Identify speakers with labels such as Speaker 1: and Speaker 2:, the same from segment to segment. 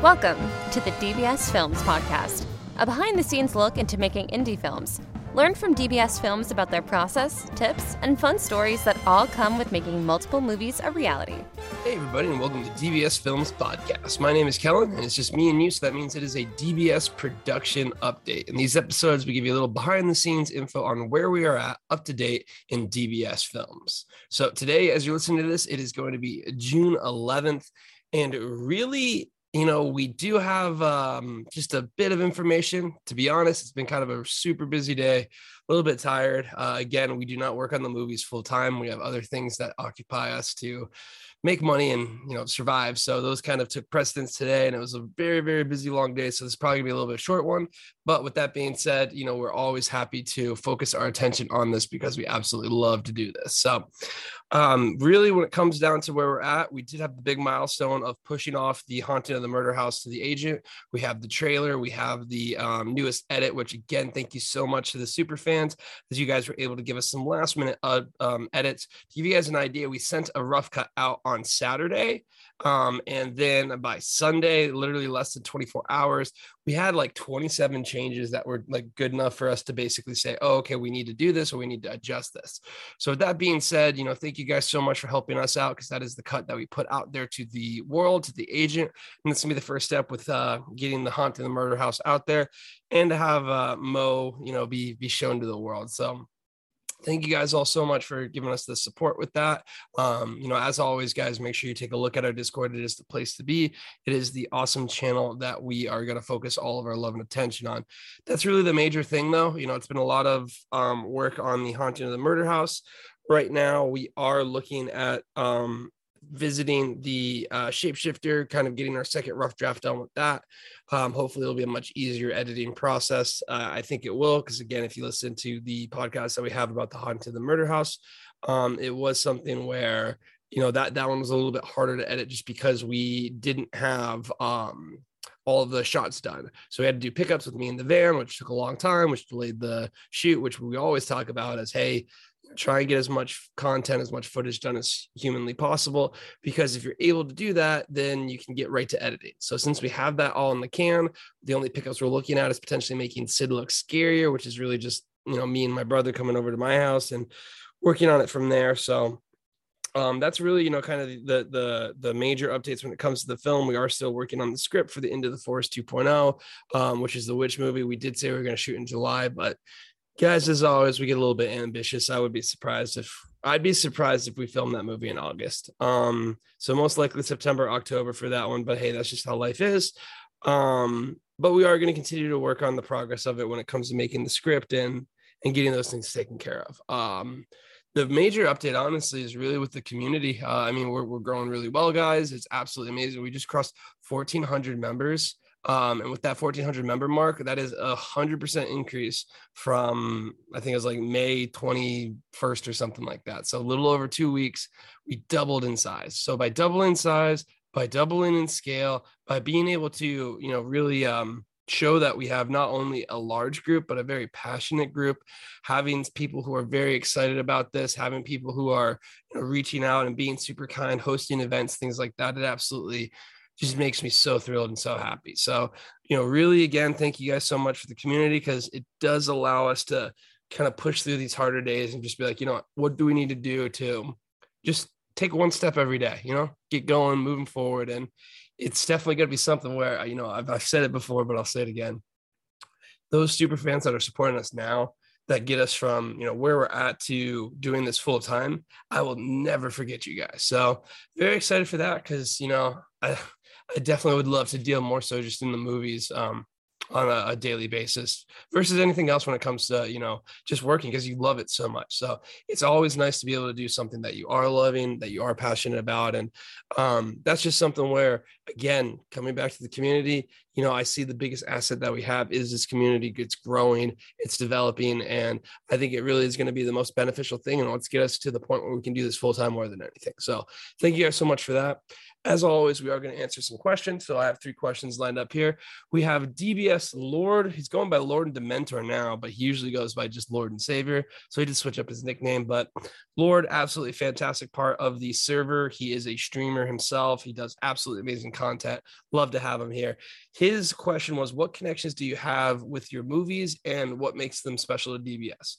Speaker 1: Welcome to the DBS Films Podcast, a behind the scenes look into making indie films. Learn from DBS Films about their process, tips, and fun stories that all come with making multiple movies a reality.
Speaker 2: Hey, everybody, and welcome to DBS Films Podcast. My name is Kellen, and it's just me and you, so that means it is a DBS production update. In these episodes, we give you a little behind the scenes info on where we are at up to date in DBS Films. So, today, as you're listening to this, it is going to be June 11th, and really you know, we do have um, just a bit of information. To be honest, it's been kind of a super busy day, a little bit tired. Uh, again, we do not work on the movies full time. We have other things that occupy us to make money and you know survive. So those kind of took precedence today, and it was a very very busy long day. So this is probably gonna be a little bit short one. But with that being said, you know we're always happy to focus our attention on this because we absolutely love to do this. So um, really, when it comes down to where we're at, we did have the big milestone of pushing off the haunting of the murder house to the agent. We have the trailer, we have the um, newest edit, which again, thank you so much to the super fans as you guys were able to give us some last minute uh, um, edits. To give you guys an idea, we sent a rough cut out on Saturday. Um, and then by Sunday, literally less than 24 hours, we had like 27 changes that were like good enough for us to basically say, oh, okay, we need to do this or we need to adjust this. So with that being said, you know, thank you guys so much for helping us out because that is the cut that we put out there to the world, to the agent. And this gonna be the first step with uh, getting the haunt in the murder house out there and to have uh, Mo, you know, be be shown to the world. So thank you guys all so much for giving us the support with that. Um, you know, as always, guys, make sure you take a look at our Discord. It is the place to be. It is the awesome channel that we are going to focus all of our love and attention on. That's really the major thing, though. You know, it's been a lot of um, work on the haunting of the murder house. Right now, we are looking at um, visiting the uh, shapeshifter, kind of getting our second rough draft done with that. Um, hopefully, it'll be a much easier editing process. Uh, I think it will, because again, if you listen to the podcast that we have about the haunt of the murder house, um, it was something where you know that that one was a little bit harder to edit just because we didn't have um all of the shots done. So we had to do pickups with me in the van, which took a long time, which delayed the shoot, which we always talk about as, hey, try and get as much content, as much footage done as humanly possible. Because if you're able to do that, then you can get right to editing. So since we have that all in the can, the only pickups we're looking at is potentially making Sid look scarier, which is really just you know me and my brother coming over to my house and working on it from there. So um, that's really you know kind of the the the major updates when it comes to the film we are still working on the script for the End of the Forest 2.0 um, which is the witch movie we did say we are going to shoot in july but guys as always we get a little bit ambitious. I would be surprised if i'd be surprised if we filmed that movie in august. Um so most likely september october for that one but hey that's just how life is. Um but we are going to continue to work on the progress of it when it comes to making the script and and getting those things taken care of. Um the major update honestly is really with the community. Uh, i mean we're, we're growing really well guys. It's absolutely amazing. We just crossed 1400 members um, and with that 1400 member mark, that is a hundred percent increase from, I think it was like May 21st or something like that. So a little over two weeks, we doubled in size. So by doubling size, by doubling in scale, by being able to, you know, really, um, show that we have not only a large group but a very passionate group having people who are very excited about this having people who are you know, reaching out and being super kind hosting events things like that it absolutely just makes me so thrilled and so happy. So, you know, really, again, thank you guys so much for the community because it does allow us to kind of push through these harder days and just be like, you know, what do we need to do to just take one step every day, you know, get going, moving forward. And it's definitely going to be something where, you know, I've, I've said it before, but I'll say it again. Those super fans that are supporting us now, that get us from you know where we're at to doing this full time i will never forget you guys so very excited for that because you know I, I definitely would love to deal more so just in the movies um, on a, a, daily basis versus anything else when it comes to you know just working because you love it so much. So it's always nice to be able to do something that you are loving that you are passionate about and um, that's just something where again coming back to the community you know i see the biggest asset that we have is this community it's growing it's developing and i think it really is going to be the most beneficial thing and let's get us to the point where we can do this full time more than anything. So thank you guys so much for that as always, we are going to answer some questions. So I have three questions lined up here. We have DBS Lord. He's going by Lord and Dementor now, but he usually goes by just Lord and Savior. So he did switch up his nickname. But Lord, absolutely fantastic part of the server. He is a streamer himself. He does absolutely amazing content. Love to have him here. His question was, what connections do you have with your movies, and what makes them special to DBS?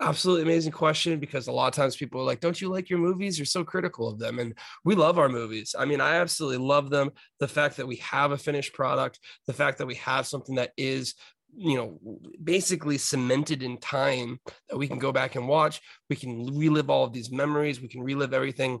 Speaker 2: Absolutely amazing question because a lot of times people are like don't you like your movies? You're so critical of them. And we love our movies. I mean i absolutely love them. The fact that we have a finished product the fact that we have something that is you know basically cemented in time that we can go back and watch. We can relive all of these memories. We can relive everything.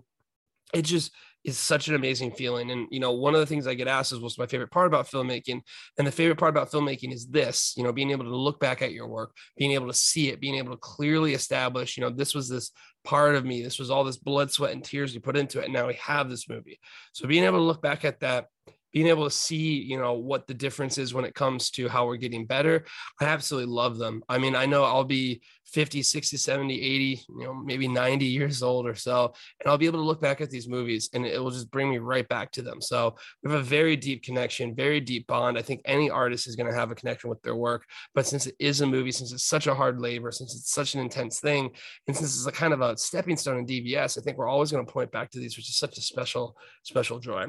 Speaker 2: It just is such an amazing feeling. And, you know, one of the things I get asked is what's my favorite part about filmmaking? And the favorite part about filmmaking is this, you know, being able to look back at your work, being able to see it, being able to clearly establish, you know, this was this part of me. This was all this blood, sweat, and tears you put into it. And now we have this movie. So being able to look back at that being able to see you know what the difference is when it comes to how we're getting better i absolutely love them i mean i know i'll be 50 60 70 80 you know maybe 90 years old or so. And i'll be able to look back at these movies and it will just bring me right back to them. So we have a very deep connection very deep bond. I think any artist is going to have a connection with their work. But since it is a movie since it's such a hard labor since it's such an intense thing and since it's a kind of a stepping stone in DBS, i think we're always going to point back to these which is such a special special joy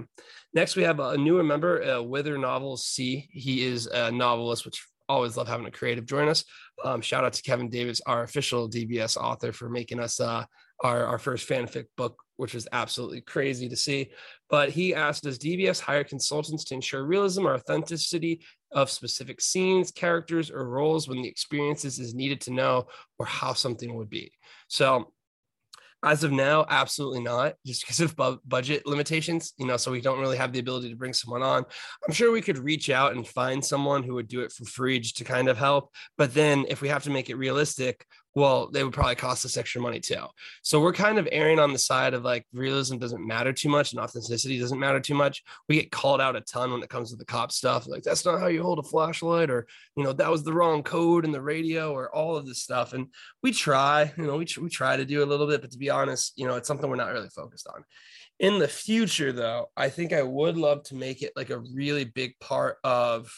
Speaker 2: next we have a newer member uh, wither novels c. He is a novelist which always love having a creative join us. Um, shout out to Kevin Davis, our official DBS author, for making us uh, our, our first fanfic book, which was absolutely crazy to see. But he asked, does DBS hire consultants to ensure realism or authenticity of specific scenes, characters, or roles when the experiences is needed to know or how something would be? So as of now, absolutely not, just because of bu- budget limitations. You know, so we don't really have the ability to bring someone on. I'm sure we could reach out and find someone who would do it for free just to kind of help. But then, if we have to make it realistic, well, they would probably cost us extra money too. So we're kind of erring on the side of like realism doesn't matter too much and authenticity doesn't matter too much. We get called out a ton when it comes to the cop stuff. Like, that's not how you hold a flashlight, or, you know, that was the wrong code in the radio, or all of this stuff. And we try, you know, we, we try to do a little bit, but to be honest, you know, it's something we're not really focused on. In the future, though, I think I would love to make it like a really big part of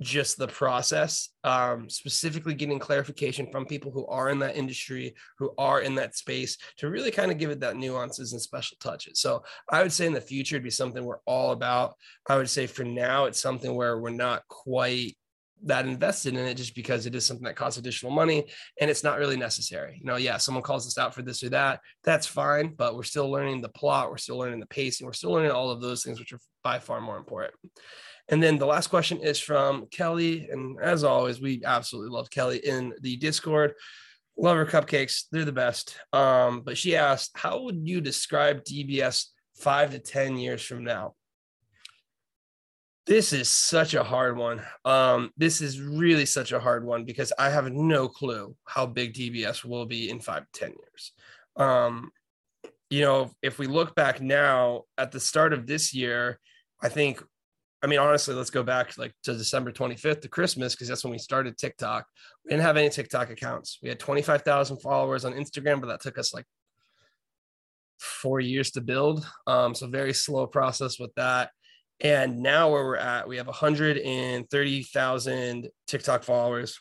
Speaker 2: just the process um, specifically getting clarification from people who are in that industry who are in that space to really kind of give it that nuances and special touches so i would say in the future it'd be something we're all about i would say for now it's something where we're not quite that invested in it just because it is something that costs additional money and it's not really necessary. You know, yeah, someone calls us out for this or that, that's fine, but we're still learning the plot, we're still learning the pacing, we're still learning all of those things, which are by far more important. And then the last question is from Kelly. And as always, we absolutely love Kelly in the Discord. Love her cupcakes. They're the best. Um, but she asked, how would you describe DBS five to 10 years from now? This is such a hard one. Um, this is really such a hard one because I have no clue how big DBS will be in five to 10 years. Um, you know, if we look back now at the start of this year, I think I mean, honestly, let's go back like to December 25th to Christmas because that's when we started TikTok. We didn't have any TikTok accounts. We had 25,000 followers on Instagram, but that took us like four years to build. Um, so very slow process with that. And now where we're at, we have 130,000 TikTok followers.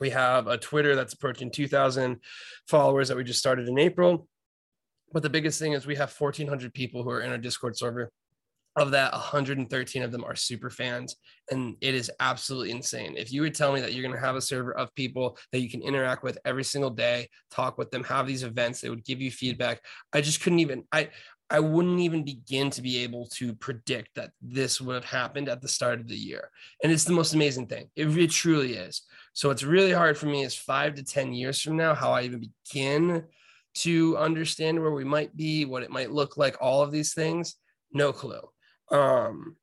Speaker 2: We have a Twitter that's approaching 2,000 followers that we just started in April. But the biggest thing is we have 1,400 people who are in our Discord server of that 113 of them are super fans and it is absolutely insane. If you would tell me that you're going to have a server of people that you can interact with every single day talk with them have these events they would give you feedback i just couldn't even i i wouldn't even begin to be able to predict that this would have happened at the start of the year. And it's the most amazing thing. It, it truly is. So it's really hard for me is five to ten years from now how i even begin to understand where we might be what it might look like all of these things no clue um,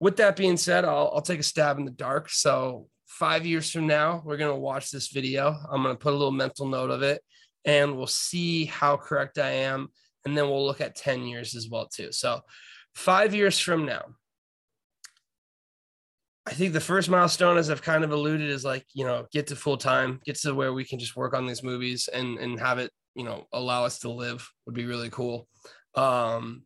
Speaker 2: with that being said, I'll, I'll take a stab in the dark. So five years from now, we're going to watch this video. I'm going to put a little mental note of it and we'll see how correct I am. And then we'll look at 10 years as well, too. So five years from now, I think the first milestone, as I've kind of alluded, is like, you know, get to full time, get to where we can just work on these movies and, and have it, you know, allow us to live would be really cool. Um,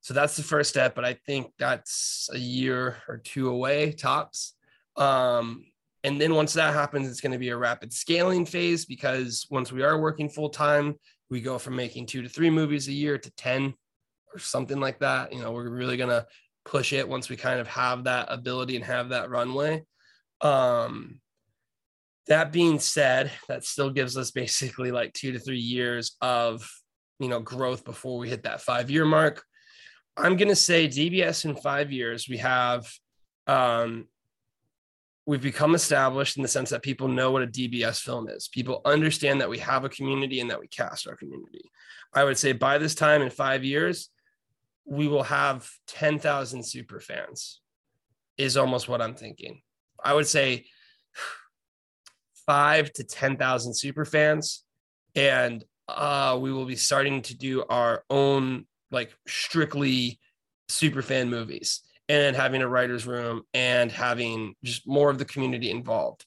Speaker 2: so that's the first step, but I think that's a year or two away tops. Um, and then once that happens, it's going to be a rapid scaling phase because once we are working full time, we go from making two to three movies a year to 10 or something like that. You know, we're really going to push it once we kind of have that ability and have that runway. Um, that being said, that still gives us basically like two to three years of, you know, growth before we hit that five year mark. I'm going to say DBS in five years, we have um, we've become established in the sense that people know what a DBS film is. People understand that we have a community and that we cast our community. I would say by this time in five years, we will have 10,000 super fans, is almost what I'm thinking. I would say five to 10,000 super fans. And uh, we will be starting to do our own, like, strictly super fan movies and having a writer's room and having just more of the community involved.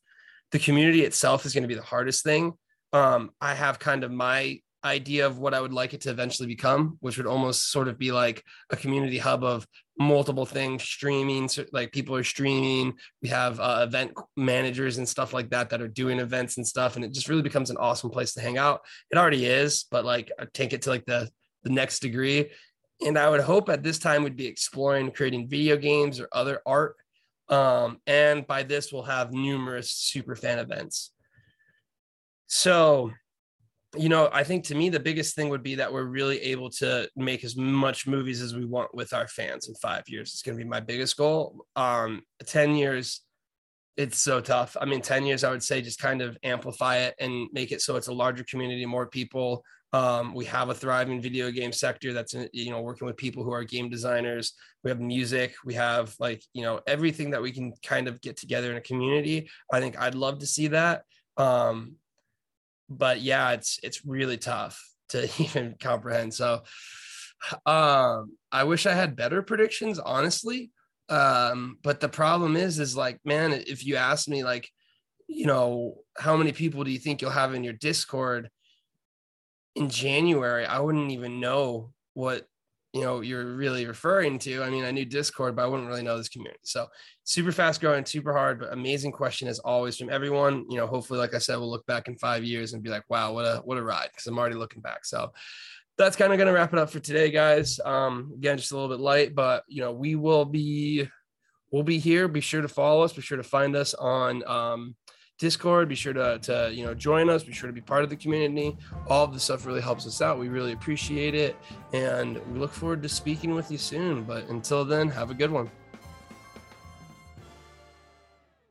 Speaker 2: The community itself is going to be the hardest thing. Um, I have kind of my idea of what I would like it to eventually become, which would almost sort of be like a community hub of multiple things streaming. Like people are streaming. We have uh, event managers and stuff like that that are doing events and stuff, and it just really becomes an awesome place to hang out. It already is, but like I take it to like the the next degree and I would hope at this time we'd be exploring creating video games or other art. Um, and by this, we'll have numerous super fan events. So, you know, I think to me, the biggest thing would be that we're really able to make as much movies as we want with our fans in five years. It's going to be my biggest goal. Um, 10 years, it's so tough. I mean, 10 years, I would say just kind of amplify it and make it so it's a larger community, more people um, we have a thriving video game sector that's you know working with people who are game designers. We have music. We have like you know everything that we can kind of get together in a community. I think I'd love to see that. Um, but yeah, it's it's really tough to even comprehend. So um, I wish I had better predictions, honestly. Um, but the problem is, is like, man, if you ask me, like, you know, how many people do you think you'll have in your Discord? In January, I wouldn't even know what you know you're really referring to. I mean, I knew Discord, but I wouldn't really know this community. So super fast growing, super hard, but amazing question as always from everyone. You know, hopefully, like I said, we'll look back in five years and be like, wow, what a what a ride. Cause I'm already looking back. So that's kind of gonna wrap it up for today, guys. Um, again, just a little bit light, but you know, we will be we'll be here. Be sure to follow us, be sure to find us on um Discord. Be sure to, to you know join us. Be sure to be part of the community. All of this stuff really helps us out. We really appreciate it, and we look forward to speaking with you soon. But until then, have a good one.